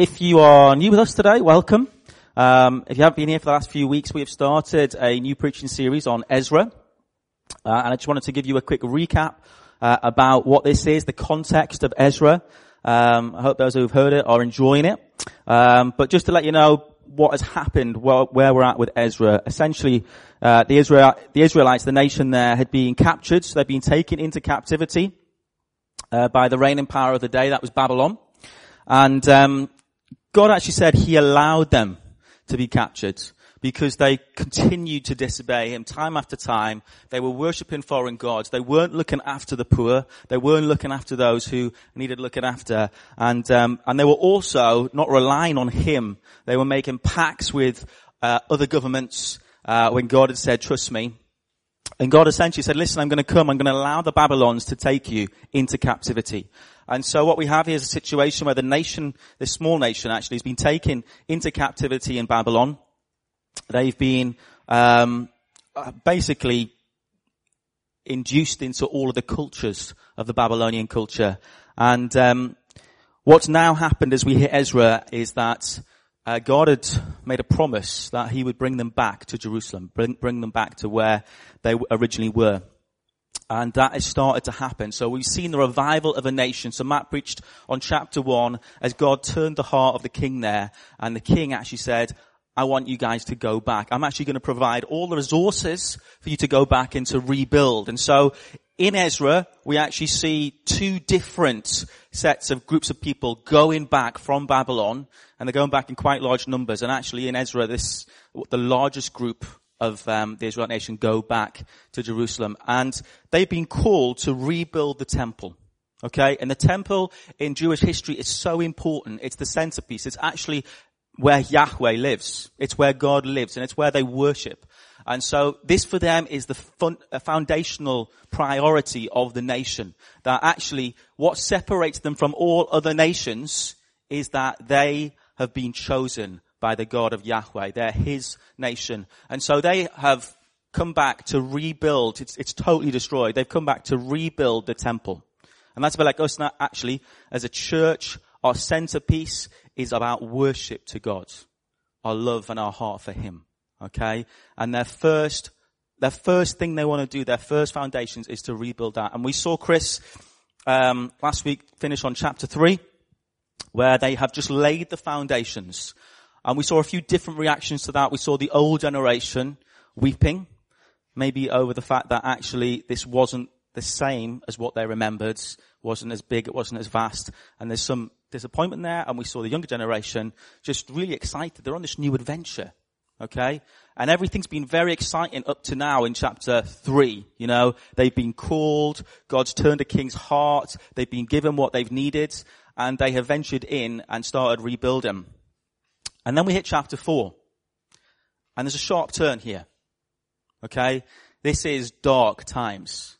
if you are new with us today, welcome. Um, if you haven't been here for the last few weeks, we have started a new preaching series on Ezra. Uh, and I just wanted to give you a quick recap uh, about what this is, the context of Ezra. Um, I hope those who've heard it are enjoying it. Um, but just to let you know what has happened, where, where we're at with Ezra. Essentially, uh, the, Israel, the Israelites, the nation there, had been captured. So they'd been taken into captivity uh, by the reigning power of the day. That was Babylon. And um, God actually said He allowed them to be captured because they continued to disobey him time after time. They were worshipping foreign gods. They weren't looking after the poor. They weren't looking after those who needed looking after. And, um, and they were also not relying on him. They were making pacts with uh, other governments uh, when God had said, trust me. And God essentially said, listen, I'm going to come. I'm going to allow the Babylons to take you into captivity. And so what we have here is a situation where the nation, this small nation actually, has been taken into captivity in Babylon. They've been um, basically induced into all of the cultures of the Babylonian culture. And um, what's now happened as we hit Ezra is that uh, God had made a promise that He would bring them back to Jerusalem, bring, bring them back to where they originally were. And that has started to happen. So we've seen the revival of a nation. So Matt preached on chapter one as God turned the heart of the king there. And the king actually said, I want you guys to go back. I'm actually going to provide all the resources for you to go back and to rebuild. And so in Ezra, we actually see two different sets of groups of people going back from Babylon, and they're going back in quite large numbers. And actually in Ezra, this, the largest group of um, the Israelite nation go back to Jerusalem. And they've been called to rebuild the temple. Okay? And the temple in Jewish history is so important. It's the centerpiece. It's actually where Yahweh lives. It's where God lives and it's where they worship. And so this for them is the fun, foundational priority of the nation. That actually what separates them from all other nations is that they have been chosen by the God of Yahweh. They're His nation. And so they have come back to rebuild. It's, it's totally destroyed. They've come back to rebuild the temple. And that's a bit like us now, actually, as a church, our centerpiece is about worship to God, our love and our heart for Him. Okay? And their first, their first thing they want to do, their first foundations is to rebuild that. And we saw Chris, um, last week finish on chapter three, where they have just laid the foundations. And we saw a few different reactions to that. We saw the old generation weeping, maybe over the fact that actually this wasn't the same as what they remembered, wasn't as big, it wasn't as vast, and there's some disappointment there, and we saw the younger generation just really excited. They're on this new adventure. Okay? And everything's been very exciting up to now in chapter three. You know, they've been called, God's turned a king's heart, they've been given what they've needed, and they have ventured in and started rebuilding. And then we hit chapter four. And there's a sharp turn here. Okay? This is dark times.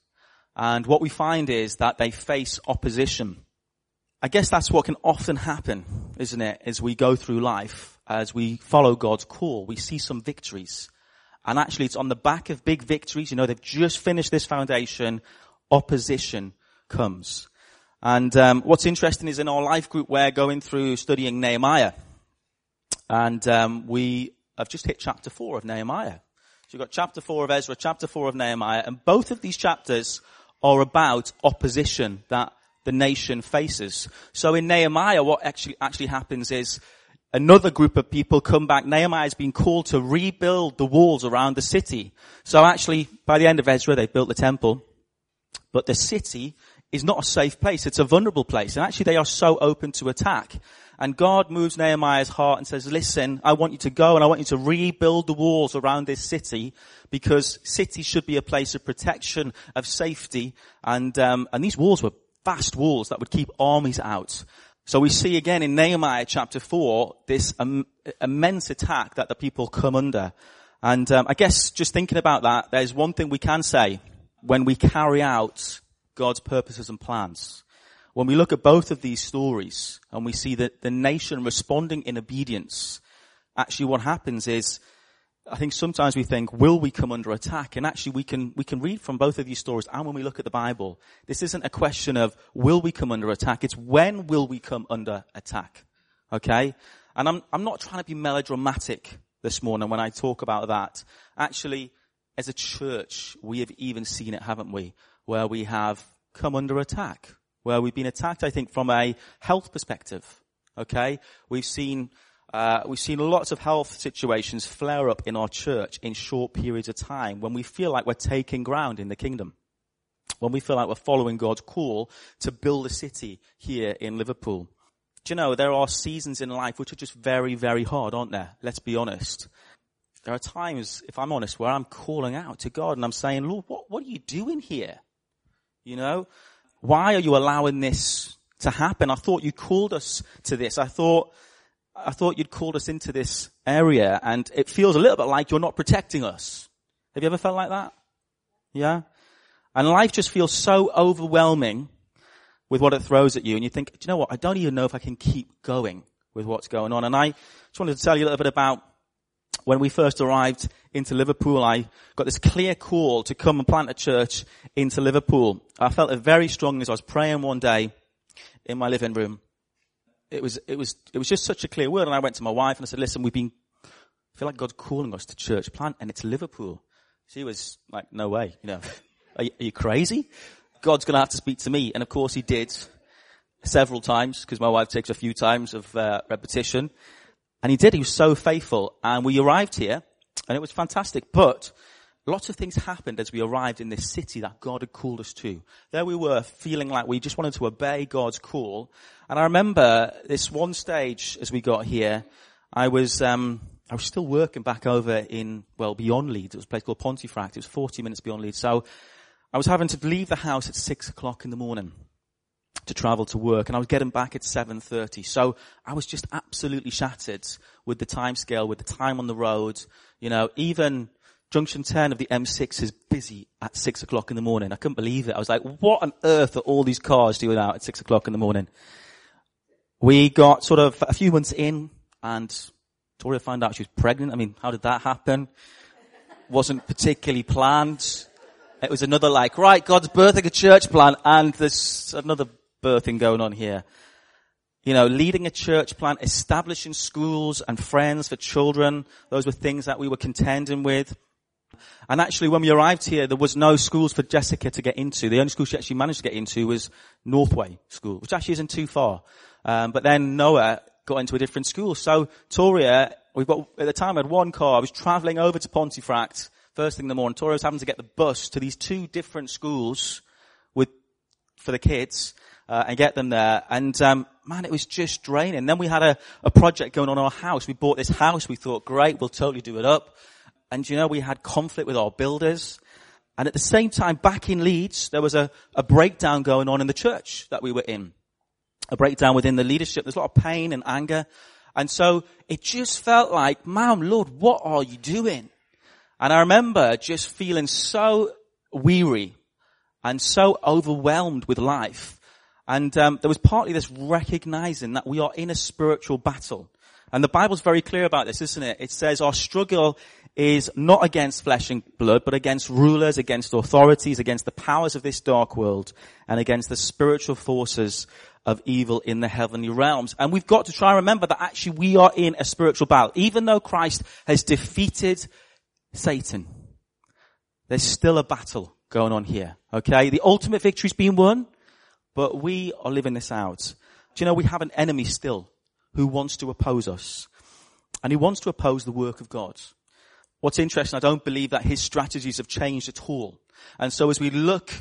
And what we find is that they face opposition. I guess that's what can often happen, isn't it, as we go through life, as we follow God's call. We see some victories. And actually it's on the back of big victories, you know, they've just finished this foundation, opposition comes. And um, what's interesting is in our life group we're going through studying Nehemiah. And um, we have just hit chapter four of Nehemiah. So you've got chapter four of Ezra, chapter four of Nehemiah, and both of these chapters are about opposition that the nation faces. So in Nehemiah, what actually, actually happens is another group of people come back. Nehemiah has been called to rebuild the walls around the city. So actually, by the end of Ezra, they built the temple. But the city is not a safe place. It's a vulnerable place. And actually, they are so open to attack. And God moves Nehemiah's heart and says, listen, I want you to go and I want you to rebuild the walls around this city because city should be a place of protection, of safety. And, um, and these walls were vast walls that would keep armies out. So we see again in Nehemiah chapter 4 this um, immense attack that the people come under. And um, I guess just thinking about that, there's one thing we can say when we carry out God's purposes and plans. When we look at both of these stories and we see that the nation responding in obedience, actually what happens is I think sometimes we think, will we come under attack? And actually we can, we can read from both of these stories and when we look at the Bible, this isn't a question of will we come under attack? It's when will we come under attack? Okay? And I'm, I'm not trying to be melodramatic this morning when I talk about that. Actually, as a church, we have even seen it, haven't we? Where we have come under attack. Where we've been attacked, I think, from a health perspective. Okay? We've seen, uh, we've seen lots of health situations flare up in our church in short periods of time when we feel like we're taking ground in the kingdom. When we feel like we're following God's call to build a city here in Liverpool. Do you know, there are seasons in life which are just very, very hard, aren't there? Let's be honest. There are times, if I'm honest, where I'm calling out to God and I'm saying, Lord, what, what are you doing here? You know, why are you allowing this to happen? I thought you called us to this. I thought, I thought you'd called us into this area and it feels a little bit like you're not protecting us. Have you ever felt like that? Yeah? And life just feels so overwhelming with what it throws at you and you think, do you know what? I don't even know if I can keep going with what's going on. And I just wanted to tell you a little bit about when we first arrived into Liverpool, I got this clear call to come and plant a church into Liverpool. I felt it very strongly as I was praying one day in my living room. It was, it was, it was just such a clear word. And I went to my wife and I said, listen, we've been, I feel like God's calling us to church plant and it's Liverpool. She was like, no way, you know, are you, are you crazy? God's going to have to speak to me. And of course he did several times because my wife takes a few times of uh, repetition. And he did. He was so faithful. And we arrived here and it was fantastic. But lots of things happened as we arrived in this city that God had called us to. There we were feeling like we just wanted to obey God's call. And I remember this one stage as we got here, I was, um, I was still working back over in, well, beyond Leeds. It was a place called Pontefract. It was 40 minutes beyond Leeds. So I was having to leave the house at six o'clock in the morning to travel to work and I was getting back at 7.30. So I was just absolutely shattered with the time scale, with the time on the road. You know, even junction 10 of the M6 is busy at 6 o'clock in the morning. I couldn't believe it. I was like, what on earth are all these cars doing out at 6 o'clock in the morning? We got sort of a few months in and Toria found out she was pregnant. I mean, how did that happen? Wasn't particularly planned. It was another like, right, God's birthing a church plan and there's another birthing going on here. You know, leading a church plant, establishing schools and friends for children. Those were things that we were contending with. And actually when we arrived here, there was no schools for Jessica to get into. The only school she actually managed to get into was Northway School, which actually isn't too far. Um, but then Noah got into a different school. So Toria, we've got, at the time I had one car. I was traveling over to Pontefract first thing in the morning. Toria was having to get the bus to these two different schools with, for the kids uh, and get them there. And um, man, it was just draining. Then we had a, a project going on our house. We bought this house. We thought, great, we'll totally do it up. And you know, we had conflict with our builders. And at the same time, back in Leeds, there was a, a breakdown going on in the church that we were in. A breakdown within the leadership. There's a lot of pain and anger. And so it just felt like, man, Lord, what are you doing? And I remember just feeling so weary and so overwhelmed with life and um, there was partly this recognizing that we are in a spiritual battle. And the Bible's very clear about this, isn't it? It says our struggle is not against flesh and blood, but against rulers, against authorities, against the powers of this dark world, and against the spiritual forces of evil in the heavenly realms. And we've got to try and remember that actually we are in a spiritual battle. Even though Christ has defeated Satan, there's still a battle going on here. Okay? The ultimate victory's been won. But we are living this out. Do you know we have an enemy still who wants to oppose us? And he wants to oppose the work of God. What's interesting, I don't believe that his strategies have changed at all. And so as we look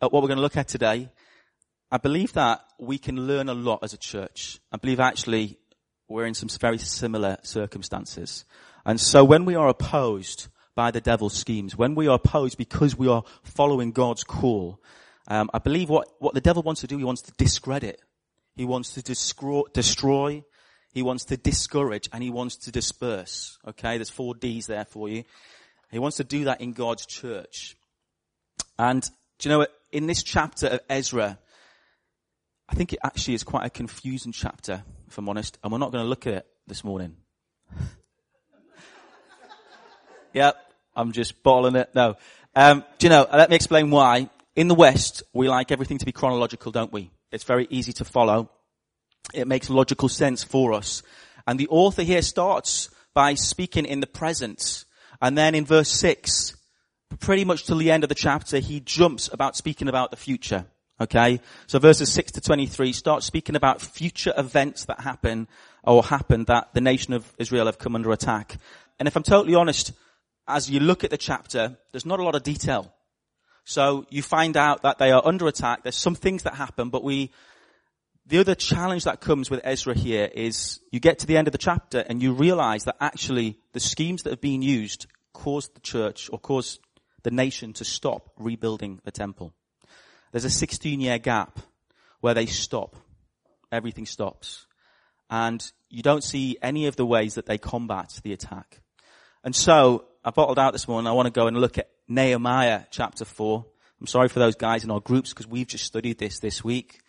at what we're going to look at today, I believe that we can learn a lot as a church. I believe actually we're in some very similar circumstances. And so when we are opposed by the devil's schemes, when we are opposed because we are following God's call, um, I believe what, what the devil wants to do, he wants to discredit. He wants to destroy. He wants to discourage and he wants to disperse. Okay, there's four D's there for you. He wants to do that in God's church. And do you know what? In this chapter of Ezra, I think it actually is quite a confusing chapter, if I'm honest, and we're not going to look at it this morning. yep, I'm just bottling it. No. Um, do you know, let me explain why in the West, we like everything to be chronological, don't we? It's very easy to follow. it makes logical sense for us. And the author here starts by speaking in the present. And then in verse 6, pretty much till the end of the chapter, he jumps about speaking about the future. Okay? So verses 6 to 23 start speaking about future events that happen or happened that the nation of Israel have come under attack. And if I'm totally honest, as you look at the chapter, there's not a lot of detail. So you find out that they are under attack. There's some things that happen, but we, the other challenge that comes with Ezra here is you get to the end of the chapter and you realize that actually the schemes that have been used caused the church or caused the nation to stop rebuilding the temple. There's a 16 year gap where they stop. Everything stops. And you don't see any of the ways that they combat the attack. And so I bottled out this morning. I want to go and look at Nehemiah chapter 4. I'm sorry for those guys in our groups because we've just studied this this week.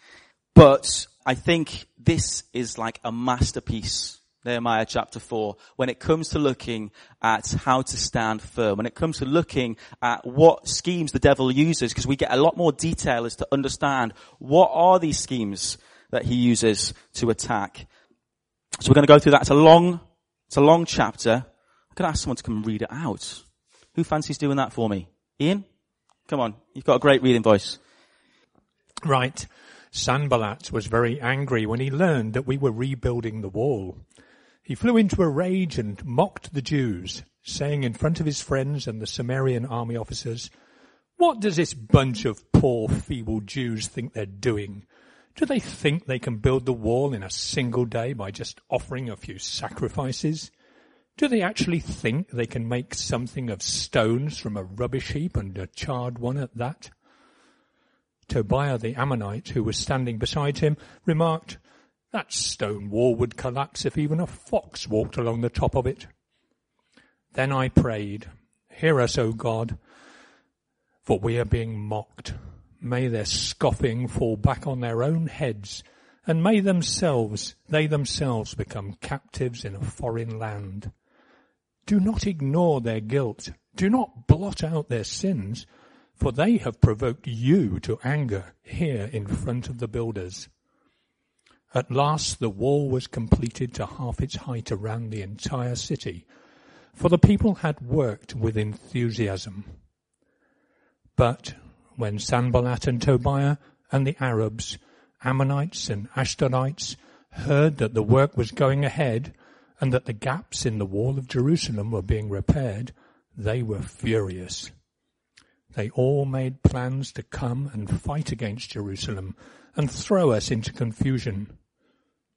But I think this is like a masterpiece Nehemiah chapter 4, when it comes to looking at how to stand firm, when it comes to looking at what schemes the devil uses, because we get a lot more detail as to understand what are these schemes that he uses to attack. So we're going to go through that. It's a long, it's a long chapter. Going to ask someone to come read it out. Who fancies doing that for me? Ian? Come on. You've got a great reading voice. Right. Sanballat was very angry when he learned that we were rebuilding the wall. He flew into a rage and mocked the Jews, saying in front of his friends and the Samarian army officers, What does this bunch of poor feeble Jews think they're doing? Do they think they can build the wall in a single day by just offering a few sacrifices? Do they actually think they can make something of stones from a rubbish heap and a charred one at that? Tobiah the Ammonite, who was standing beside him, remarked, that stone wall would collapse if even a fox walked along the top of it. Then I prayed, Hear us, O God, for we are being mocked. May their scoffing fall back on their own heads, and may themselves, they themselves become captives in a foreign land. Do not ignore their guilt. Do not blot out their sins, for they have provoked you to anger here in front of the builders. At last the wall was completed to half its height around the entire city, for the people had worked with enthusiasm. But when Sanballat and Tobiah and the Arabs, Ammonites and Ashdodites heard that the work was going ahead and that the gaps in the wall of Jerusalem were being repaired, they were furious. They all made plans to come and fight against Jerusalem and throw us into confusion.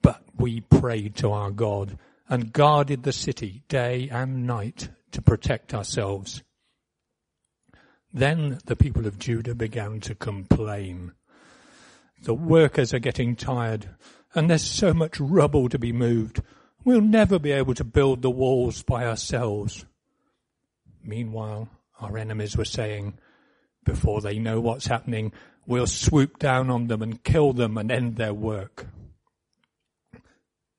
But we prayed to our God and guarded the city day and night to protect ourselves. Then the people of Judah began to complain. The workers are getting tired and there's so much rubble to be moved. We'll never be able to build the walls by ourselves. Meanwhile, our enemies were saying, before they know what's happening, we'll swoop down on them and kill them and end their work.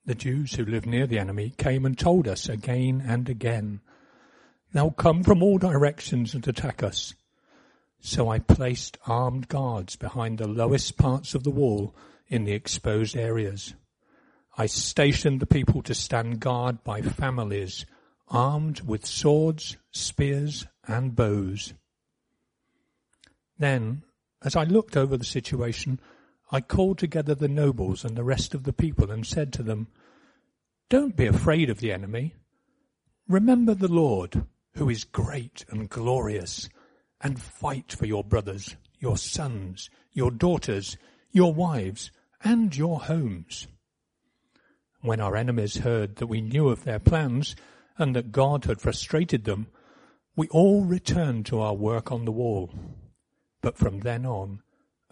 The Jews who lived near the enemy came and told us again and again, they'll come from all directions and attack us. So I placed armed guards behind the lowest parts of the wall in the exposed areas. I stationed the people to stand guard by families, armed with swords, spears, and bows. Then, as I looked over the situation, I called together the nobles and the rest of the people and said to them, Don't be afraid of the enemy. Remember the Lord, who is great and glorious, and fight for your brothers, your sons, your daughters, your wives, and your homes. When our enemies heard that we knew of their plans and that God had frustrated them, we all returned to our work on the wall. But from then on,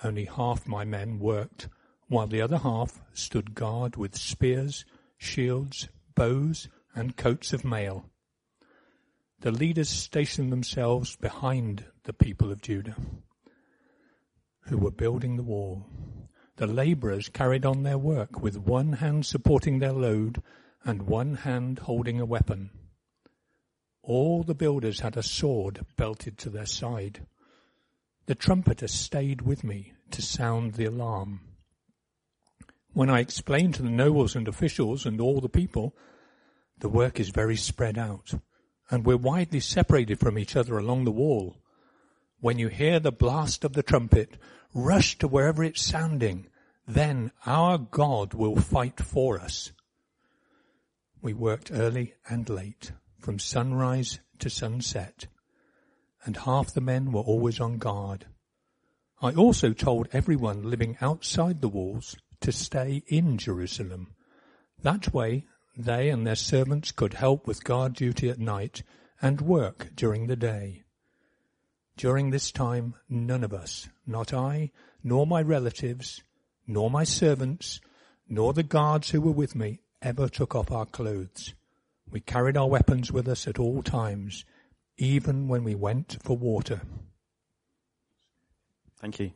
only half my men worked, while the other half stood guard with spears, shields, bows, and coats of mail. The leaders stationed themselves behind the people of Judah, who were building the wall. The laborers carried on their work with one hand supporting their load and one hand holding a weapon. All the builders had a sword belted to their side. The trumpeter stayed with me to sound the alarm. When I explain to the nobles and officials and all the people, the work is very spread out and we're widely separated from each other along the wall. When you hear the blast of the trumpet, rush to wherever it's sounding. Then our God will fight for us. We worked early and late, from sunrise to sunset, and half the men were always on guard. I also told everyone living outside the walls to stay in Jerusalem. That way they and their servants could help with guard duty at night and work during the day. During this time, none of us, not I, nor my relatives, nor my servants, nor the guards who were with me, ever took off our clothes. We carried our weapons with us at all times, even when we went for water. Thank you.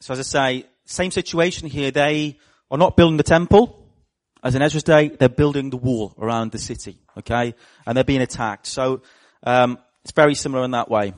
So as I say, same situation here. They are not building the temple. As in Ezra's day, they're building the wall around the city. Okay? And they're being attacked. So, um, it's very similar in that way.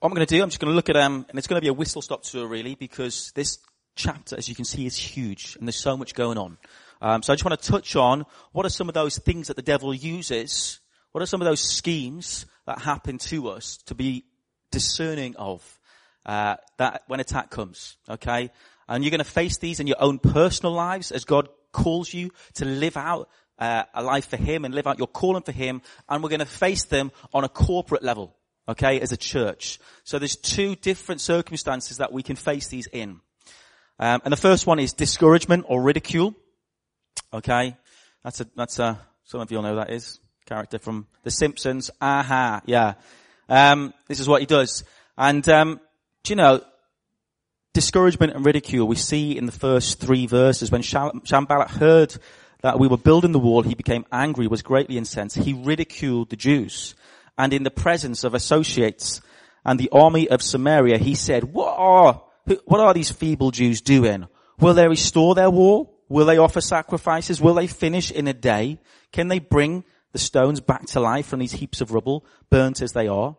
What I'm going to do, I'm just going to look at, um, and it's going to be a whistle stop tour really, because this chapter, as you can see, is huge, and there's so much going on. Um, so I just want to touch on what are some of those things that the devil uses, what are some of those schemes that happen to us to be discerning of uh, that when attack comes. Okay, and you're going to face these in your own personal lives as God calls you to live out uh, a life for Him and live out your calling for Him, and we're going to face them on a corporate level. Okay, as a church. So there's two different circumstances that we can face these in. Um, and the first one is discouragement or ridicule. Okay, that's a that's a some of you all know that is character from The Simpsons. Aha, yeah. Um, this is what he does, and um, do you know discouragement and ridicule we see in the first three verses when Sanballat heard that we were building the wall, he became angry, was greatly incensed. He ridiculed the Jews, and in the presence of associates and the army of Samaria, he said, "What are what are these feeble Jews doing? Will they restore their wall? Will they offer sacrifices? Will they finish in a day? Can they bring the stones back to life from these heaps of rubble, burnt as they are?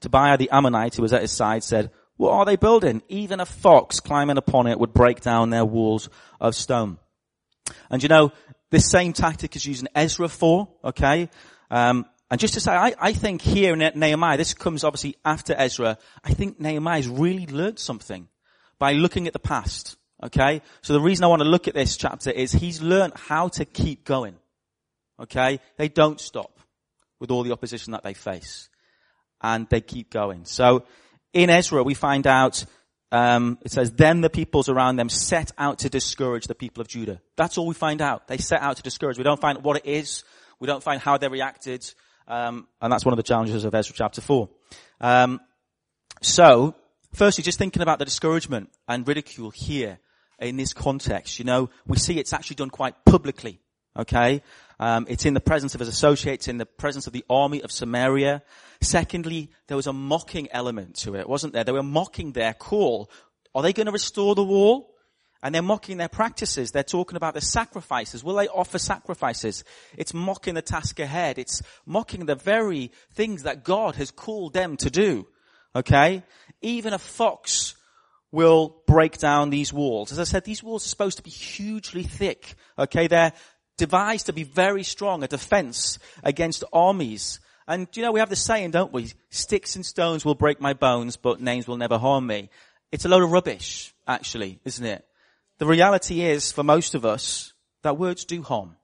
Tobiah the Ammonite, who was at his side, said, what are they building? Even a fox climbing upon it would break down their walls of stone. And you know, this same tactic is used in Ezra 4, okay? Um, and just to say, I, I think here in Nehemiah, this comes obviously after Ezra, I think Nehemiah has really learned something by looking at the past. Okay? So the reason I want to look at this chapter is he's learned how to keep going. Okay? They don't stop with all the opposition that they face. And they keep going. So, in Ezra we find out, um, it says, then the peoples around them set out to discourage the people of Judah. That's all we find out. They set out to discourage. We don't find what it is. We don't find how they reacted. Um, and that's one of the challenges of Ezra chapter 4. Um, so, Firstly, just thinking about the discouragement and ridicule here in this context, you know, we see it's actually done quite publicly. Okay? Um, it's in the presence of his associates, in the presence of the army of Samaria. Secondly, there was a mocking element to it, wasn't there? They were mocking their call. Are they going to restore the wall? And they're mocking their practices. They're talking about the sacrifices. Will they offer sacrifices? It's mocking the task ahead. It's mocking the very things that God has called them to do. Okay? Even a fox will break down these walls. As I said, these walls are supposed to be hugely thick. Okay? They're devised to be very strong, a defense against armies. And you know, we have the saying, don't we? Sticks and stones will break my bones, but names will never harm me. It's a load of rubbish, actually, isn't it? The reality is, for most of us, that words do harm.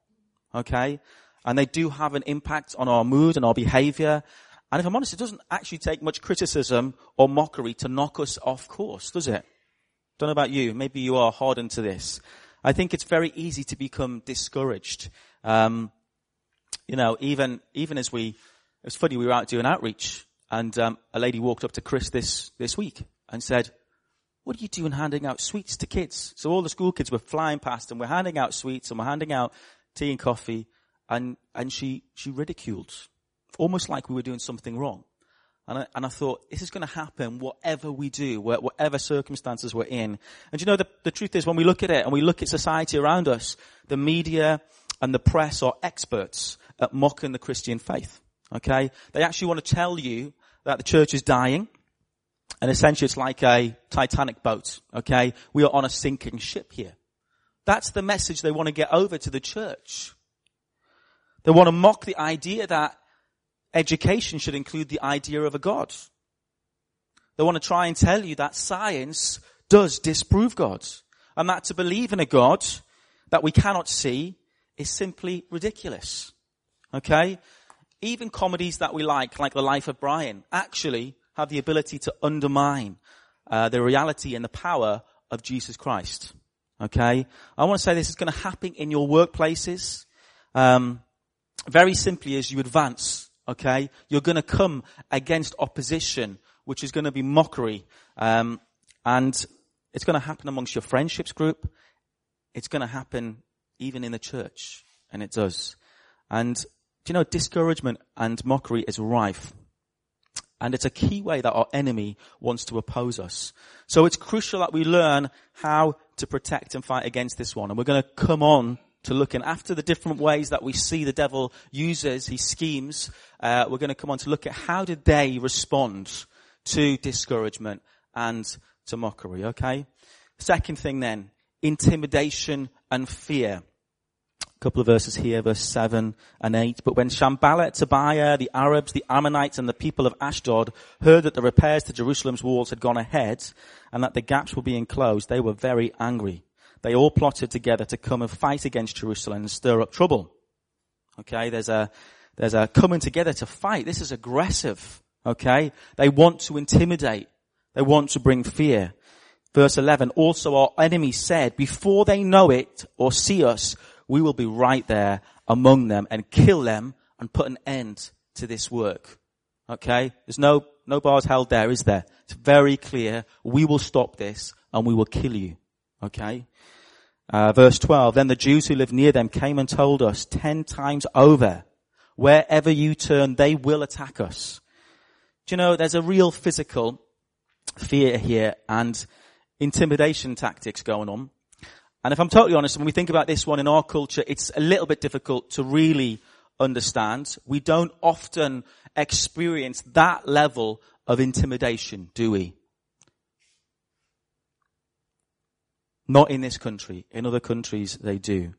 Okay? And they do have an impact on our mood and our behavior. And if I'm honest, it doesn't actually take much criticism or mockery to knock us off course, does it? Don't know about you. Maybe you are hardened to this. I think it's very easy to become discouraged. Um, you know, even even as we, it was funny. We were out doing outreach, and um, a lady walked up to Chris this this week and said, "What are you doing handing out sweets to kids?" So all the school kids were flying past, and we're handing out sweets, and we're handing out tea and coffee, and and she she ridiculed almost like we were doing something wrong. And I, and I thought, this is going to happen whatever we do, whatever circumstances we're in. And you know, the, the truth is when we look at it and we look at society around us, the media and the press are experts at mocking the Christian faith. Okay? They actually want to tell you that the church is dying. And essentially it's like a Titanic boat, okay? We are on a sinking ship here. That's the message they want to get over to the church. They want to mock the idea that education should include the idea of a God. They want to try and tell you that science does disprove God. And that to believe in a God that we cannot see is simply ridiculous. Okay? Even comedies that we like, like The Life of Brian, actually have the ability to undermine uh, the reality and the power of Jesus Christ. Okay? I want to say this is going to happen in your workplaces. Um, very simply as you advance, okay, you're going to come against opposition, which is going to be mockery. Um, and it's going to happen amongst your friendships group. It's going to happen even in the church. And it does. And do you know, discouragement and mockery is rife. And it's a key way that our enemy wants to oppose us. So it's crucial that we learn how to protect and fight against this one. And we're going to come on to look, looking after the different ways that we see the devil uses his schemes. Uh, we're going to come on to look at how did they respond to discouragement and to mockery. Okay. Second thing then, intimidation and fear. A couple of verses here, verse 7 and 8. But when Sanballat, Tobiah, the Arabs, the Ammonites, and the people of Ashdod heard that the repairs to Jerusalem's walls had gone ahead and that the gaps were being closed, they were very angry they all plotted together to come and fight against Jerusalem and stir up trouble. Okay, there's a, there's a coming together to fight. This is aggressive. Okay, they want to intimidate. They want to bring fear. Verse 11, also our enemies said, before they know it or see us, we will be right there among them and kill them and put an end to this work. Okay? There's no, no bars held there, is there? It's very clear. We will stop this and we will kill you. Okay? Uh, verse 12, then the Jews who lived near them came and told us ten times over, wherever you turn, they will attack us. Do you know, there's a real physical fear here and intimidation tactics going on. And if I'm totally honest, when we think about this one in our culture, it's a little bit difficult to really understand. We don't often experience that level of intimidation, do we? Not in this country. In other countries, they do.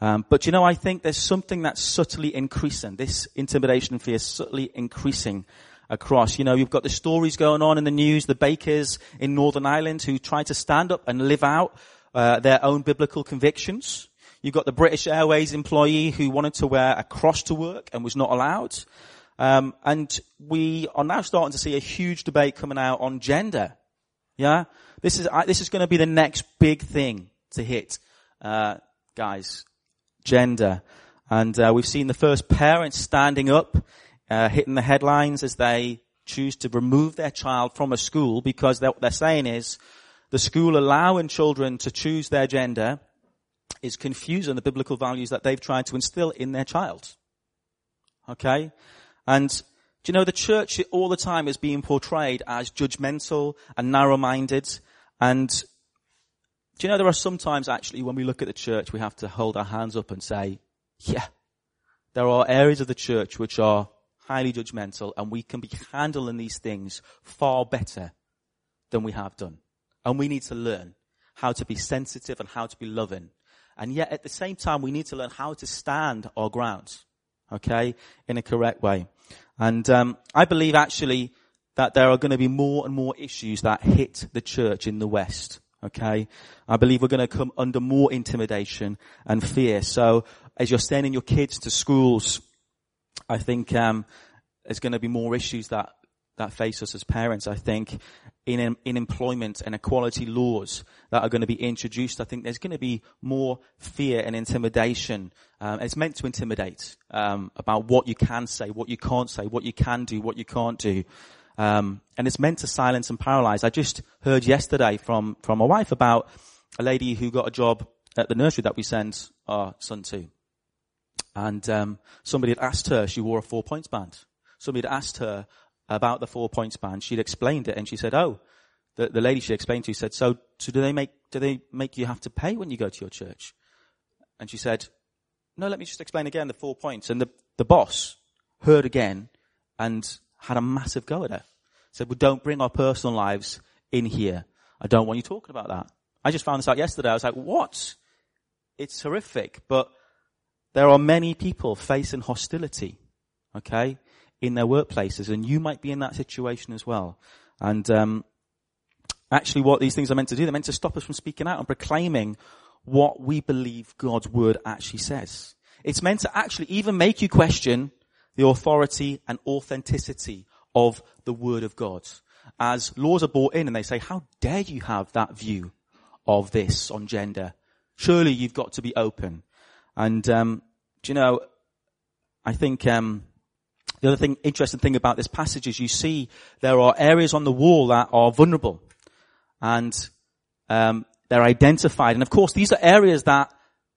Um, but you know, I think there's something that's subtly increasing. This intimidation fear is subtly increasing across. You know, you've got the stories going on in the news, the bakers in Northern Ireland who try to stand up and live out uh, their own biblical convictions. You've got the British Airways employee who wanted to wear a cross to work and was not allowed. Um, and we are now starting to see a huge debate coming out on gender. Yeah, this is, this is going to be the next big thing to hit, uh, guys. Gender. And, uh, we've seen the first parents standing up, uh, hitting the headlines as they choose to remove their child from a school because what they're saying is the school allowing children to choose their gender is confusing the biblical values that they've tried to instill in their child. Okay? And you know the church all the time is being portrayed as judgmental and narrow-minded and do you know there are sometimes actually when we look at the church we have to hold our hands up and say, yeah, there are areas of the church which are highly judgmental and we can be handling these things far better than we have done. And we need to learn how to be sensitive and how to be loving. And yet at the same time we need to learn how to stand our ground. Okay? In a correct way. And um, I believe actually that there are going to be more and more issues that hit the church in the West. Okay? I believe we're going to come under more intimidation and fear. So as you're sending your kids to schools, I think um, there's going to be more issues that that face us as parents. I think in in employment and equality laws that are going to be introduced. I think there's going to be more fear and intimidation. Um, it's meant to intimidate um, about what you can say, what you can't say, what you can do, what you can't do. Um, and it's meant to silence and paralyze. I just heard yesterday from from my wife about a lady who got a job at the nursery that we send our son to, and um, somebody had asked her. She wore a four points band. Somebody had asked her about the four points band. She'd explained it, and she said, "Oh." The, the lady she explained to said, "So, so do they make do they make you have to pay when you go to your church?" And she said, "No, let me just explain again the four points." And the the boss heard again and had a massive go at her. Said, well, don't bring our personal lives in here. I don't want you talking about that. I just found this out yesterday. I was like, what? It's horrific, but there are many people facing hostility, okay, in their workplaces, and you might be in that situation as well. And um, actually, what these things are meant to do, they're meant to stop us from speaking out and proclaiming what we believe God's word actually says. It's meant to actually even make you question the authority and authenticity of the word of God. As laws are brought in and they say, how dare you have that view of this on gender? Surely you've got to be open. And, um, do you know, I think, um, the other thing, interesting thing about this passage is you see there are areas on the wall that are vulnerable and, um, they're identified. And of course, these are areas that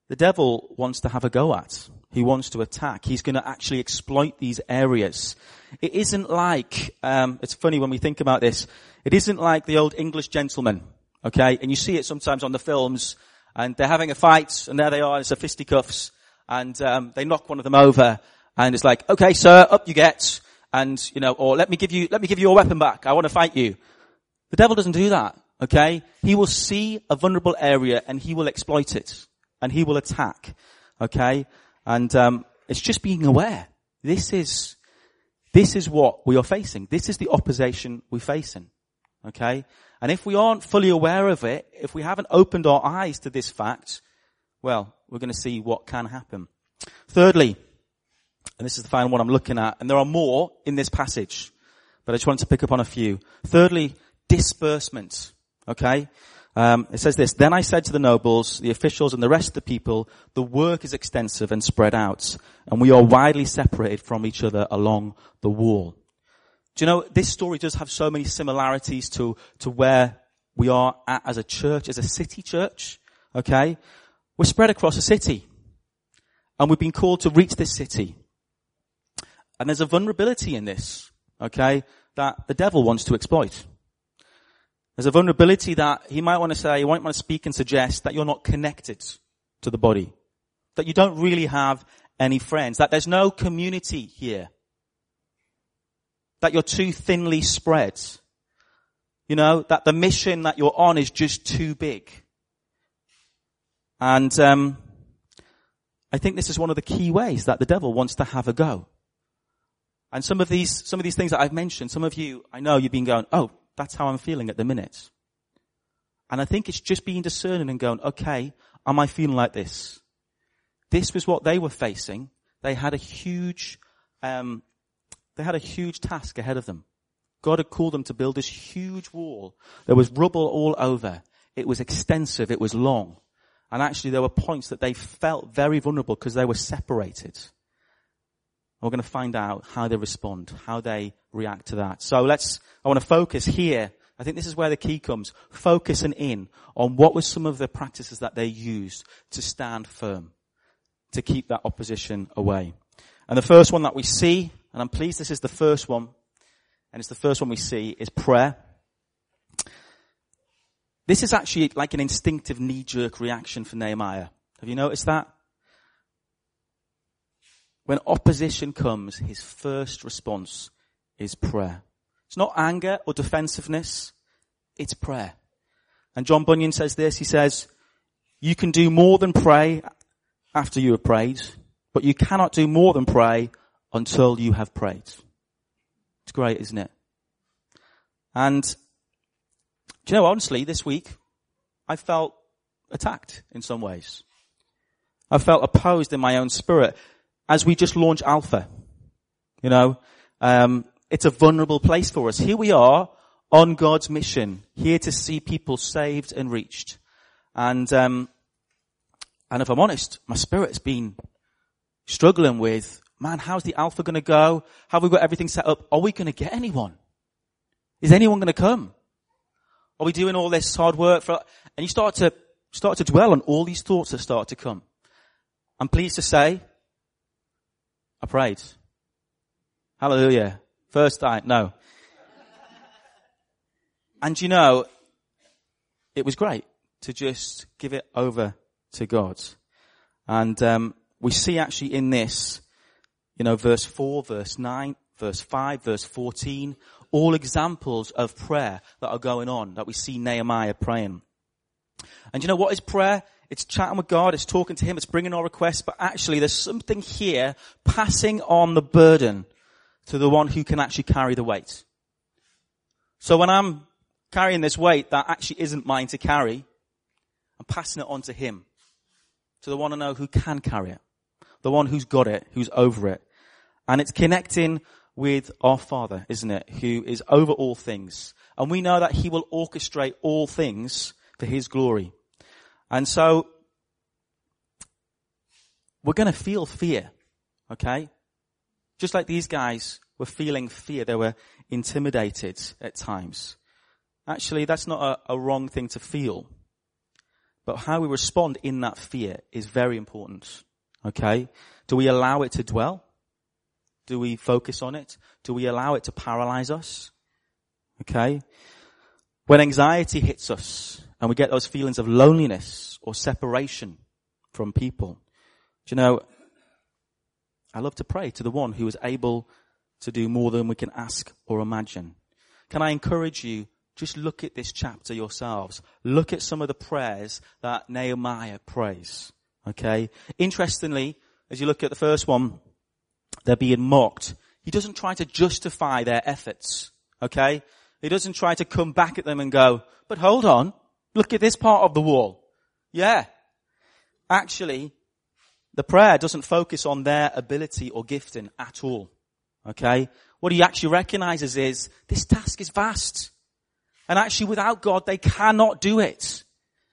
the devil wants to have a go at. He wants to attack. He's going to actually exploit these areas. It isn't like, um, it's funny when we think about this, it isn't like the old English gentleman, okay? And you see it sometimes on the films, and they're having a fight, and there they are, it's a fisticuffs, and um, they knock one of them over, and it's like, okay, sir, up you get, and you know, or let me give you, let me give you your weapon back. I want to fight you. The devil doesn't do that, okay? He will see a vulnerable area and he will exploit it, and he will attack, okay? And um, it's just being aware. This is this is what we are facing. This is the opposition we're facing. Okay? And if we aren't fully aware of it, if we haven't opened our eyes to this fact, well, we're going to see what can happen. Thirdly, and this is the final one I'm looking at, and there are more in this passage, but I just wanted to pick up on a few. Thirdly, disbursement. Okay? Um, it says this, then I said to the nobles, the officials and the rest of the people, the work is extensive and spread out, and we are widely separated from each other along the wall. Do you know, this story does have so many similarities to, to where we are at as a church, as a city church, okay? We're spread across a city, and we've been called to reach this city. And there's a vulnerability in this, okay, that the devil wants to exploit. There's a vulnerability that he might want to say, he might want to speak and suggest that you're not connected to the body. That you don't really have any friends. That there's no community here. That you're too thinly spread. You know, that the mission that you're on is just too big. And, um, I think this is one of the key ways that the devil wants to have a go. And some of these, some of these things that I've mentioned, some of you, I know you've been going, oh, that's how I'm feeling at the minute. And I think it's just being discerning and going, okay, am I feeling like this? This was what they were facing. They had a huge, um, they had a huge task ahead of them. God had called them to build this huge wall. There was rubble all over. It was extensive. It was long. And actually there were points that they felt very vulnerable because they were separated. We're going to find out how they respond, how they react to that. So let's, I want to focus here. I think this is where the key comes. Focusing in on what were some of the practices that they used to stand firm, to keep that opposition away. And the first one that we see, and I'm pleased this is the first one, and it's the first one we see, is prayer. This is actually like an instinctive knee-jerk reaction for Nehemiah. Have you noticed that? When opposition comes, his first response is prayer. It's not anger or defensiveness. It's prayer. And John Bunyan says this, he says, you can do more than pray after you have prayed, but you cannot do more than pray until you have prayed. It's great, isn't it? And do you know, honestly, this week, I felt attacked in some ways. I felt opposed in my own spirit as we just launch Alpha. You know, um, it's a vulnerable place for us. Here we are on God's mission, here to see people saved and reached. And um, and if I'm honest, my spirit's been struggling with, man, how's the Alpha going to go? Have we got everything set up? Are we going to get anyone? Is anyone going to come? Are we doing all this hard work for? And you start to start to dwell on all these thoughts that start to come. I'm pleased to say I prayed. Hallelujah. First time, no. And you know, it was great to just give it over to God. And um, we see actually in this, you know, verse 4, verse 9, verse 5, verse 14, all examples of prayer that are going on that we see Nehemiah praying. And you know what is prayer? It's chatting with God, it's talking to Him, it's bringing our requests, but actually there's something here passing on the burden to the one who can actually carry the weight. So when I'm carrying this weight that actually isn't mine to carry, I'm passing it on to Him. To the one I know who can carry it. The one who's got it, who's over it. And it's connecting with our Father, isn't it? Who is over all things. And we know that He will orchestrate all things for His glory. And so, we're gonna feel fear. Okay? Just like these guys were feeling fear. They were intimidated at times. Actually, that's not a, a wrong thing to feel. But how we respond in that fear is very important. Okay? Do we allow it to dwell? Do we focus on it? Do we allow it to paralyze us? Okay? When anxiety hits us and we get those feelings of loneliness or separation from people, do you know, I love to pray to the one who is able to do more than we can ask or imagine. Can I encourage you, just look at this chapter yourselves. Look at some of the prayers that Nehemiah prays. Okay? Interestingly, as you look at the first one, they're being mocked. He doesn't try to justify their efforts. Okay? He doesn't try to come back at them and go, but hold on, look at this part of the wall. Yeah. Actually, the prayer doesn't focus on their ability or gifting at all. Okay? What he actually recognizes is this task is vast. And actually without God, they cannot do it.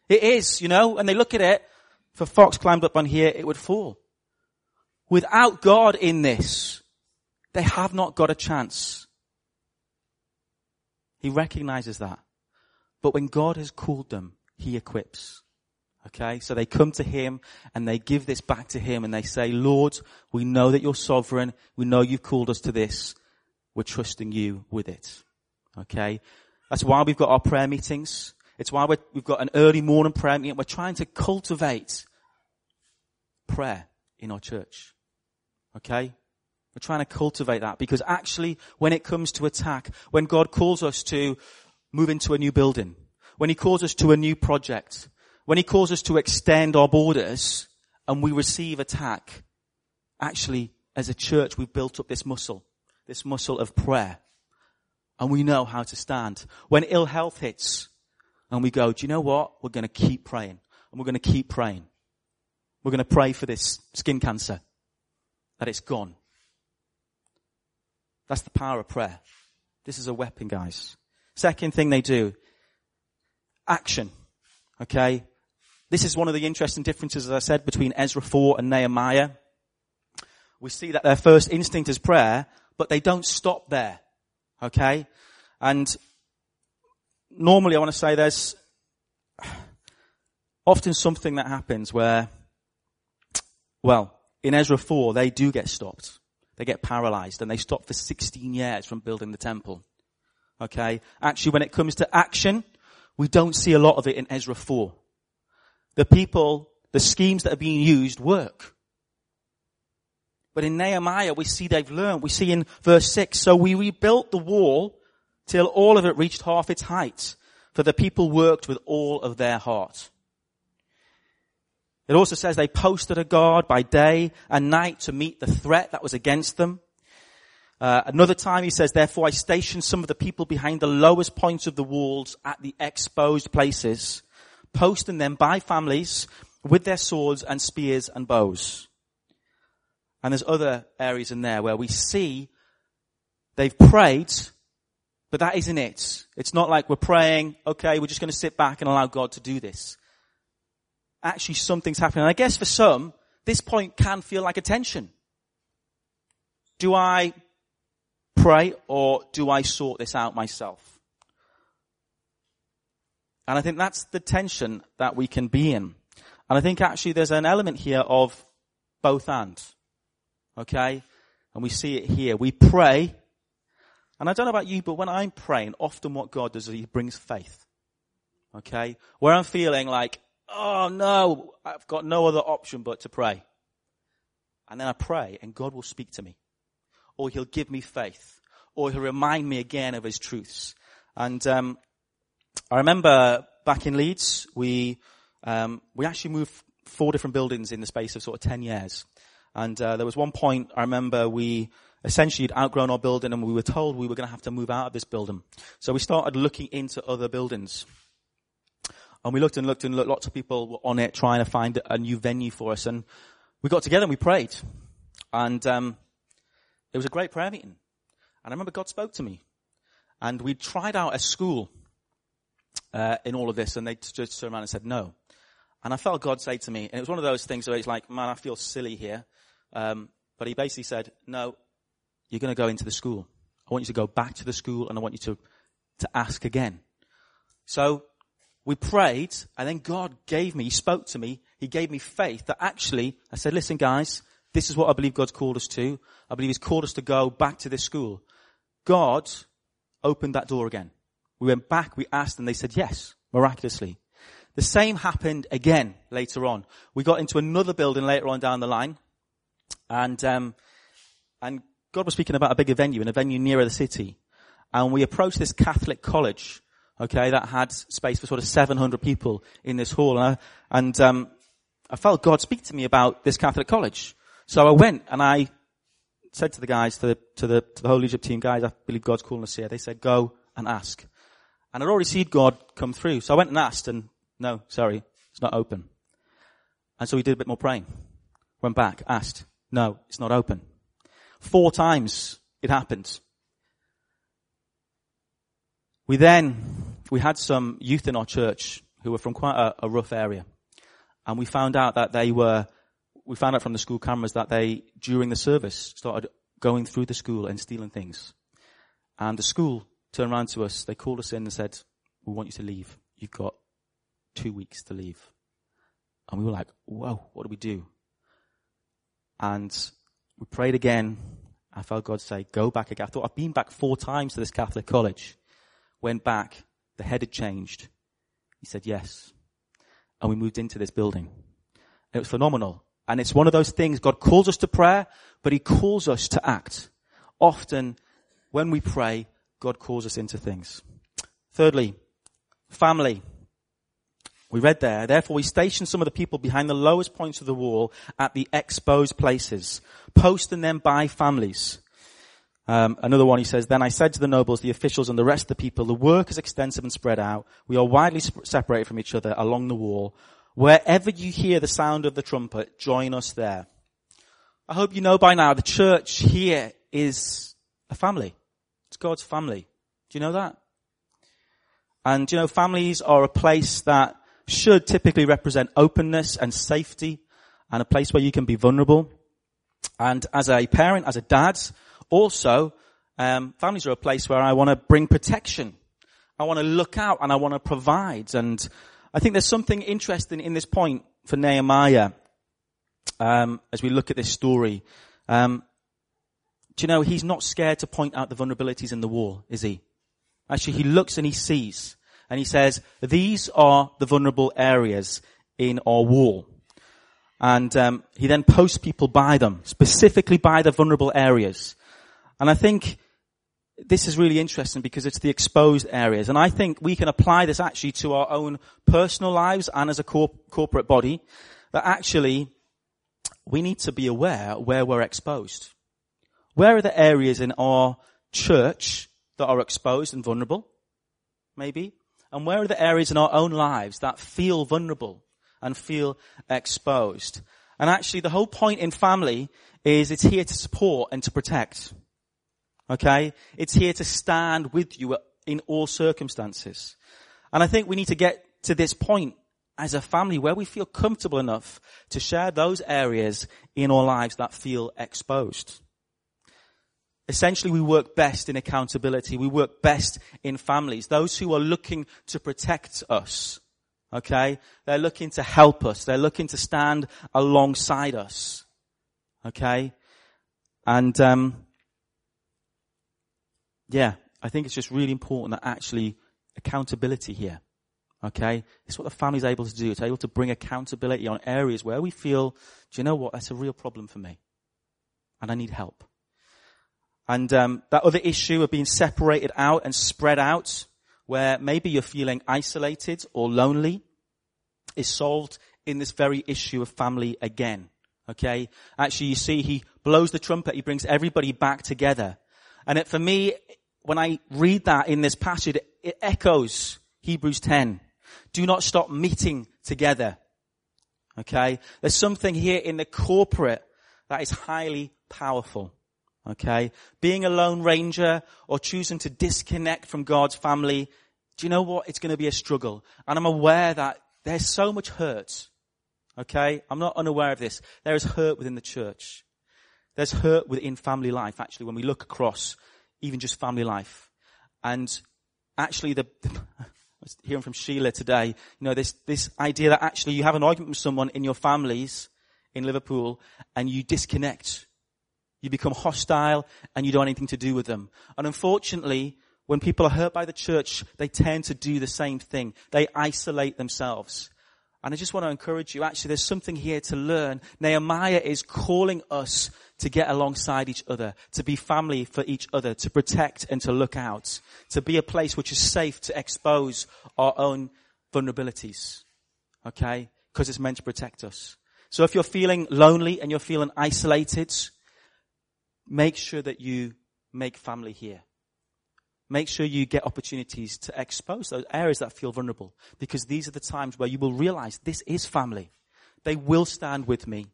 It is, you know, and they look at it, if a fox climbed up on here, it would fall. Without God in this, they have not got a chance. He recognizes that. But when God has called them, He equips. Okay, so they come to him and they give this back to him and they say, Lord, we know that you're sovereign. We know you've called us to this. We're trusting you with it. Okay. That's why we've got our prayer meetings. It's why we have got an early morning prayer meeting. We're trying to cultivate prayer in our church. Okay. We're trying to cultivate that because actually when it comes to attack, when God calls us to move into a new building, when he calls us to a new project, when he calls us to extend our borders and we receive attack, actually, as a church, we've built up this muscle, this muscle of prayer. And we know how to stand. When ill health hits and we go, do you know what? We're going to keep praying and we're going to keep praying. We're going to pray for this skin cancer, that it's gone. That's the power of prayer. This is a weapon, guys. Second thing they do, action. Okay? This is one of the interesting differences, as I said, between Ezra 4 and Nehemiah. We see that their first instinct is prayer, but they don't stop there. Okay? And normally I want to say there's often something that happens where, well, in Ezra 4, they do get stopped. They get paralyzed and they stop for 16 years from building the temple. Okay? Actually, when it comes to action, we don't see a lot of it in Ezra 4 the people, the schemes that are being used work. But in Nehemiah, we see they've learned. We see in verse 6, so we rebuilt the wall till all of it reached half its height, for the people worked with all of their heart. It also says they posted a guard by day and night to meet the threat that was against them. Uh, another time he says, therefore I stationed some of the people behind the lowest points of the walls at the exposed places posting them by families with their swords and spears and bows. And there's other areas in there where we see they've prayed, but that isn't it. It's not like we're praying, okay, we're just going to sit back and allow God to do this. Actually, something's happening. And I guess for some, this point can feel like a tension. Do I pray or do I sort this out myself? And I think that's the tension that we can be in. And I think actually there's an element here of both and. Okay? And we see it here. We pray. And I don't know about you, but when I'm praying, often what God does is He brings faith. Okay? Where I'm feeling like, oh no, I've got no other option but to pray. And then I pray and God will speak to me. Or He'll give me faith. or he'll remind me again of his truths. And um, I remember back in Leeds, we um, we actually moved four different buildings in the space of sort of ten years. And uh, there was one point I remember we essentially had outgrown our building and we were told we were going to have to move out of this building. So we started looking into other buildings. And we looked and looked and looked, lots of people were on it trying to find a new venue for us. And we got together and we prayed. And um, it was a great prayer meeting. And I remember God spoke to me. And we tried out a school uh, in all of this, and they just turned around and said no. And I felt God say to me, and it was one of those things where he's like, man, I feel silly here. Um, but he basically said, no, you're going to go into the school. I want you to go back to the school and I want you to, to ask again. So we prayed and then God gave me, He spoke to me, He gave me faith that actually, I said, listen guys, this is what I believe God's called us to. I believe He's called us to go back to this school. God opened that door again. We went back, we asked, and they said yes, miraculously. The same happened again later on. We got into another building later on down the line, and um, and God was speaking about a bigger venue, and a venue nearer the city, and we approached this Catholic college, okay, that had space for sort of 700 people in this hall, and I, and um, I felt God speak to me about this Catholic college. So I went and I said to the guys, to the, to the, to the whole leadership team, guys, I believe God's calling us here. They said, go and ask. And I'd already seen God come through. So I went and asked and no, sorry, it's not open. And so we did a bit more praying. Went back, asked, no, it's not open. Four times it happened. We then, we had some youth in our church who were from quite a, a rough area. And we found out that they were we found out from the school cameras that they, during the service, started going through the school and stealing things. And the school turned around to us, they called us in and said, we want you to leave. You've got two weeks to leave. And we were like, whoa, what do we do? And we prayed again. I felt God say, go back again. I thought I've been back four times to this Catholic college. Went back. The head had changed. He said yes. And we moved into this building. It was phenomenal. And it's one of those things, God calls us to prayer, but He calls us to act. Often, when we pray, God calls us into things. Thirdly, family. We read there, therefore we stationed some of the people behind the lowest points of the wall at the exposed places, posting them by families. Um, another one, he says, then I said to the nobles, the officials, and the rest of the people, the work is extensive and spread out. We are widely separated from each other along the wall. Wherever you hear the sound of the trumpet, join us there. I hope you know by now the church here is a family. It's God's family. Do you know that? And you know, families are a place that should typically represent openness and safety and a place where you can be vulnerable. And as a parent, as a dad, also, um, families are a place where I want to bring protection. I want to look out and I want to provide and I think there's something interesting in this point for Nehemiah um, as we look at this story. Um, do you know he's not scared to point out the vulnerabilities in the wall, is he? Actually, he looks and he sees, and he says, "These are the vulnerable areas in our wall." And um, he then posts people by them, specifically by the vulnerable areas. And I think this is really interesting because it's the exposed areas. And I think we can apply this actually to our own personal lives and as a corporate body that actually we need to be aware where we're exposed. Where are the areas in our church that are exposed and vulnerable? Maybe. And where are the areas in our own lives that feel vulnerable and feel exposed? And actually the whole point in family is it's here to support and to protect. Okay? It's here to stand with you in all circumstances. And I think we need to get to this point as a family where we feel comfortable enough to share those areas in our lives that feel exposed. Essentially, we work best in accountability. We work best in families. Those who are looking to protect us. Okay? They're looking to help us. They're looking to stand alongside us. Okay? And, um, yeah, I think it's just really important that actually accountability here. Okay? It's what the family's able to do. It's able to bring accountability on areas where we feel, do you know what? That's a real problem for me. And I need help. And um, that other issue of being separated out and spread out, where maybe you're feeling isolated or lonely, is solved in this very issue of family again. Okay? Actually, you see, he blows the trumpet, he brings everybody back together. And it, for me, when I read that in this passage, it echoes Hebrews 10. Do not stop meeting together. Okay? There's something here in the corporate that is highly powerful. Okay? Being a lone ranger or choosing to disconnect from God's family, do you know what? It's going to be a struggle. And I'm aware that there's so much hurt. Okay? I'm not unaware of this. There is hurt within the church. There's hurt within family life, actually, when we look across even just family life. And actually the, was hearing from Sheila today, you know, this, this idea that actually you have an argument with someone in your families in Liverpool and you disconnect. You become hostile and you don't have anything to do with them. And unfortunately, when people are hurt by the church, they tend to do the same thing. They isolate themselves. And I just want to encourage you, actually, there's something here to learn. Nehemiah is calling us to get alongside each other, to be family for each other, to protect and to look out, to be a place which is safe to expose our own vulnerabilities. Okay? Because it's meant to protect us. So if you're feeling lonely and you're feeling isolated, make sure that you make family here make sure you get opportunities to expose those areas that feel vulnerable because these are the times where you will realize this is family. They will stand with me.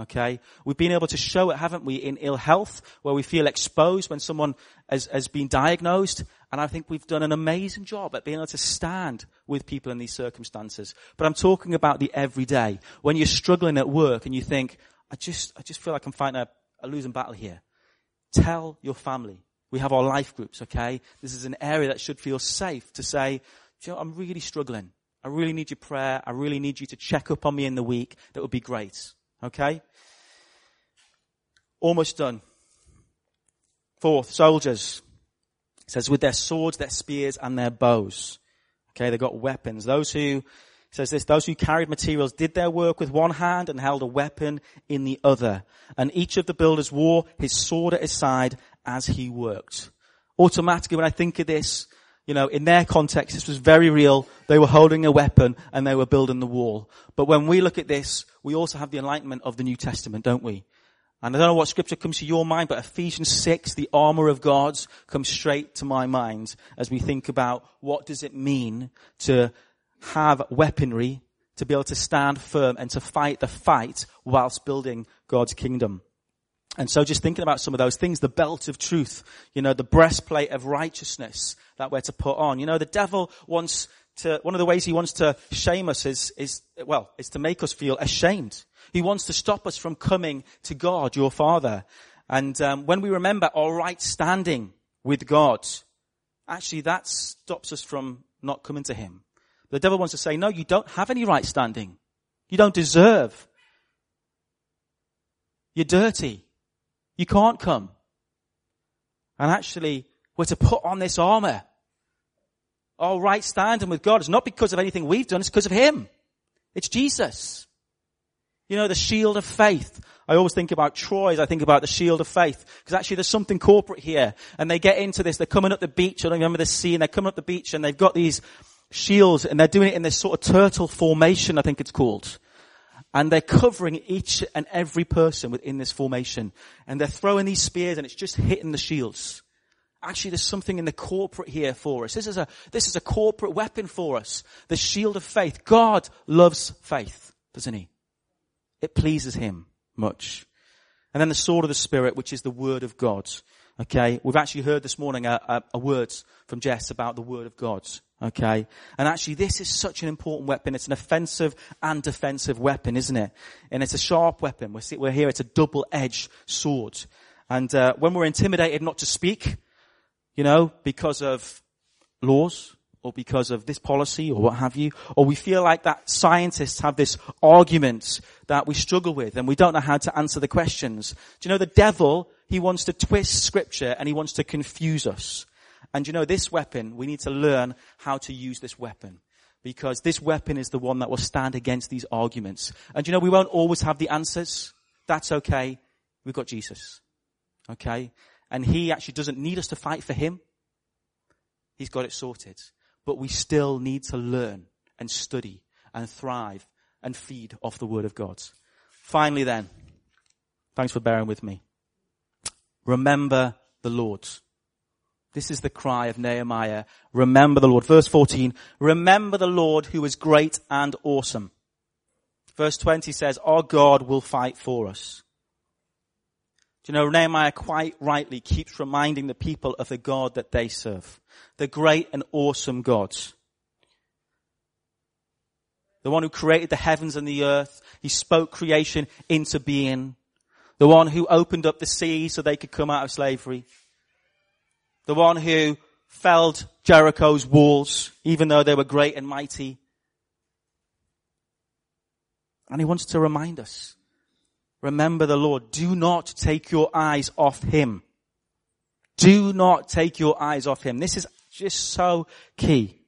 Okay? We've been able to show it, haven't we, in ill health, where we feel exposed when someone has, has been diagnosed. And I think we've done an amazing job at being able to stand with people in these circumstances. But I'm talking about the everyday. When you're struggling at work and you think, I just, I just feel like I'm fighting a, a losing battle here. Tell your family. We have our life groups, okay? This is an area that should feel safe to say, you know, I'm really struggling. I really need your prayer. I really need you to check up on me in the week. That would be great. Okay? Almost done. Fourth, soldiers. It says with their swords, their spears, and their bows. Okay, they've got weapons. Those who, says this, those who carried materials did their work with one hand and held a weapon in the other. And each of the builders wore his sword at his side as he worked. Automatically, when I think of this, you know, in their context, this was very real. They were holding a weapon and they were building the wall. But when we look at this, we also have the enlightenment of the New Testament, don't we? And I don't know what scripture comes to your mind, but Ephesians 6, the armor of God, comes straight to my mind as we think about what does it mean to have weaponry to be able to stand firm and to fight the fight whilst building God's kingdom. And so just thinking about some of those things, the belt of truth, you know, the breastplate of righteousness that we're to put on. You know, the devil wants to, one of the ways he wants to shame us is, is, well, is to make us feel ashamed. He wants to stop us from coming to God, your Father. And um, when we remember our right standing with God, actually that stops us from not coming to Him. The devil wants to say, no, you don't have any right standing. You don't deserve. You're dirty. You can't come. And actually, we're to put on this armor. Our right standing with God is not because of anything we've done, it's because of Him. It's Jesus. You know, the shield of faith. I always think about Troy's, I think about the shield of faith. Because actually there's something corporate here. And they get into this, they're coming up the beach, I don't remember the scene, they're coming up the beach and they've got these shields and they're doing it in this sort of turtle formation, I think it's called. And they're covering each and every person within this formation. And they're throwing these spears and it's just hitting the shields. Actually, there's something in the corporate here for us. This is a, this is a corporate weapon for us. The shield of faith. God loves faith, doesn't he? It pleases him much. And then the sword of the Spirit, which is the word of God. Okay. We've actually heard this morning a, a, a word from Jess about the word of God. Okay. And actually this is such an important weapon. It's an offensive and defensive weapon, isn't it? And it's a sharp weapon. We're, we're here. It's a double-edged sword. And, uh, when we're intimidated not to speak, you know, because of laws, or because of this policy or what have you, or we feel like that scientists have this argument that we struggle with and we don't know how to answer the questions. Do you know the devil, he wants to twist scripture and he wants to confuse us. And you know, this weapon, we need to learn how to use this weapon. Because this weapon is the one that will stand against these arguments. And you know, we won't always have the answers. That's okay. We've got Jesus. Okay? And he actually doesn't need us to fight for him. He's got it sorted. But we still need to learn and study and thrive and feed off the word of God. Finally then, thanks for bearing with me. Remember the Lord. This is the cry of Nehemiah. Remember the Lord. Verse 14. Remember the Lord who is great and awesome. Verse 20 says, our God will fight for us. Do you know, Nehemiah quite rightly keeps reminding the people of the God that they serve. The great and awesome God. The one who created the heavens and the earth. He spoke creation into being. The one who opened up the sea so they could come out of slavery. The one who felled Jericho's walls, even though they were great and mighty. And he wants to remind us. Remember the Lord. Do not take your eyes off him. Do not take your eyes off him. This is just so key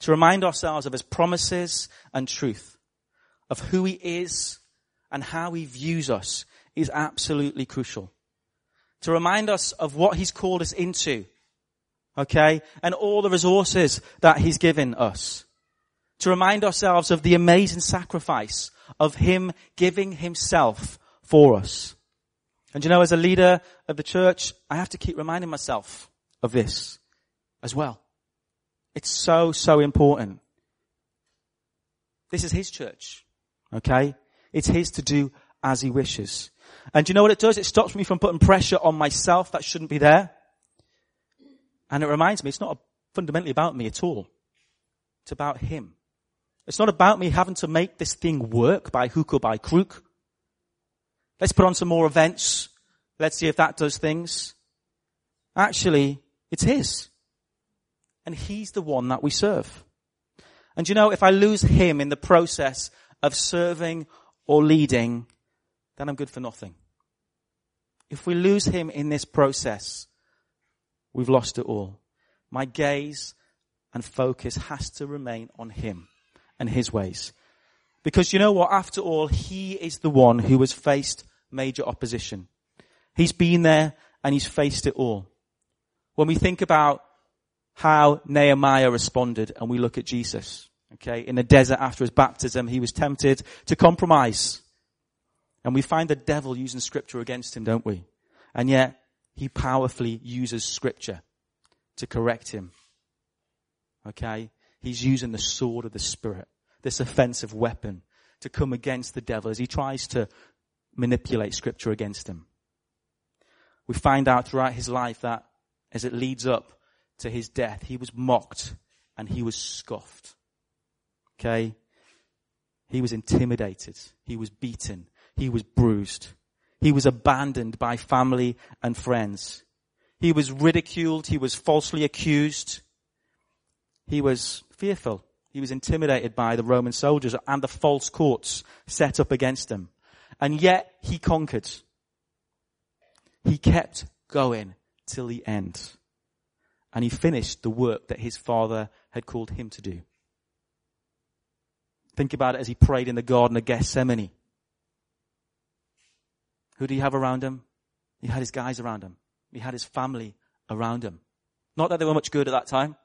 to remind ourselves of his promises and truth, of who he is and how he views us is absolutely crucial. To remind us of what he's called us into, okay, and all the resources that he's given us. To remind ourselves of the amazing sacrifice of him giving himself for us. And you know, as a leader of the church, I have to keep reminding myself of this as well. It's so, so important. This is his church. Okay? It's his to do as he wishes. And you know what it does? It stops me from putting pressure on myself that shouldn't be there. And it reminds me it's not fundamentally about me at all. It's about him. It's not about me having to make this thing work by hook or by crook. Let's put on some more events. Let's see if that does things. Actually, it's his. And he's the one that we serve. And you know, if I lose him in the process of serving or leading, then I'm good for nothing. If we lose him in this process, we've lost it all. My gaze and focus has to remain on him and his ways. Because you know what? After all, he is the one who has faced major opposition. He's been there and he's faced it all. When we think about how Nehemiah responded and we look at Jesus, okay, in the desert after his baptism, he was tempted to compromise. And we find the devil using scripture against him, don't we? And yet, he powerfully uses scripture to correct him. Okay? He's using the sword of the spirit, this offensive weapon, to come against the devil as he tries to manipulate scripture against him. We find out throughout his life that as it leads up to his death, he was mocked and he was scoffed. Okay? He was intimidated. He was beaten. He was bruised. He was abandoned by family and friends. He was ridiculed. He was falsely accused. He was fearful. He was intimidated by the Roman soldiers and the false courts set up against him. And yet he conquered. He kept going till the end. And he finished the work that his father had called him to do. Think about it as he prayed in the Garden of Gethsemane. Who did he have around him? He had his guys around him. He had his family around him. Not that they were much good at that time,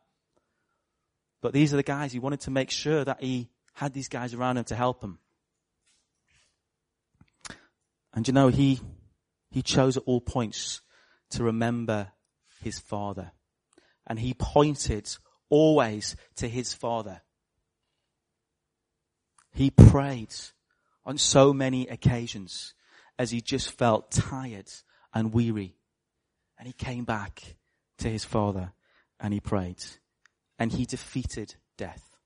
but these are the guys he wanted to make sure that he had these guys around him to help him. And you know, he, he chose at all points to remember his father. And he pointed always to his father. He prayed on so many occasions as he just felt tired and weary. And he came back to his father and he prayed. And he defeated death.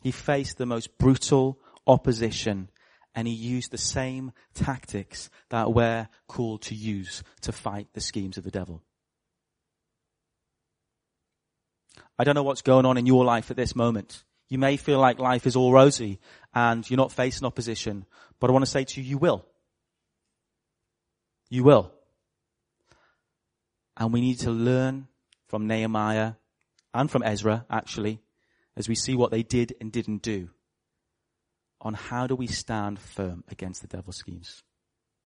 He faced the most brutal opposition and he used the same tactics that we're called to use to fight the schemes of the devil. I don't know what's going on in your life at this moment. You may feel like life is all rosy and you're not facing opposition, but I want to say to you, you will. You will. And we need to learn from Nehemiah and from Ezra, actually, as we see what they did and didn't do on how do we stand firm against the devil's schemes.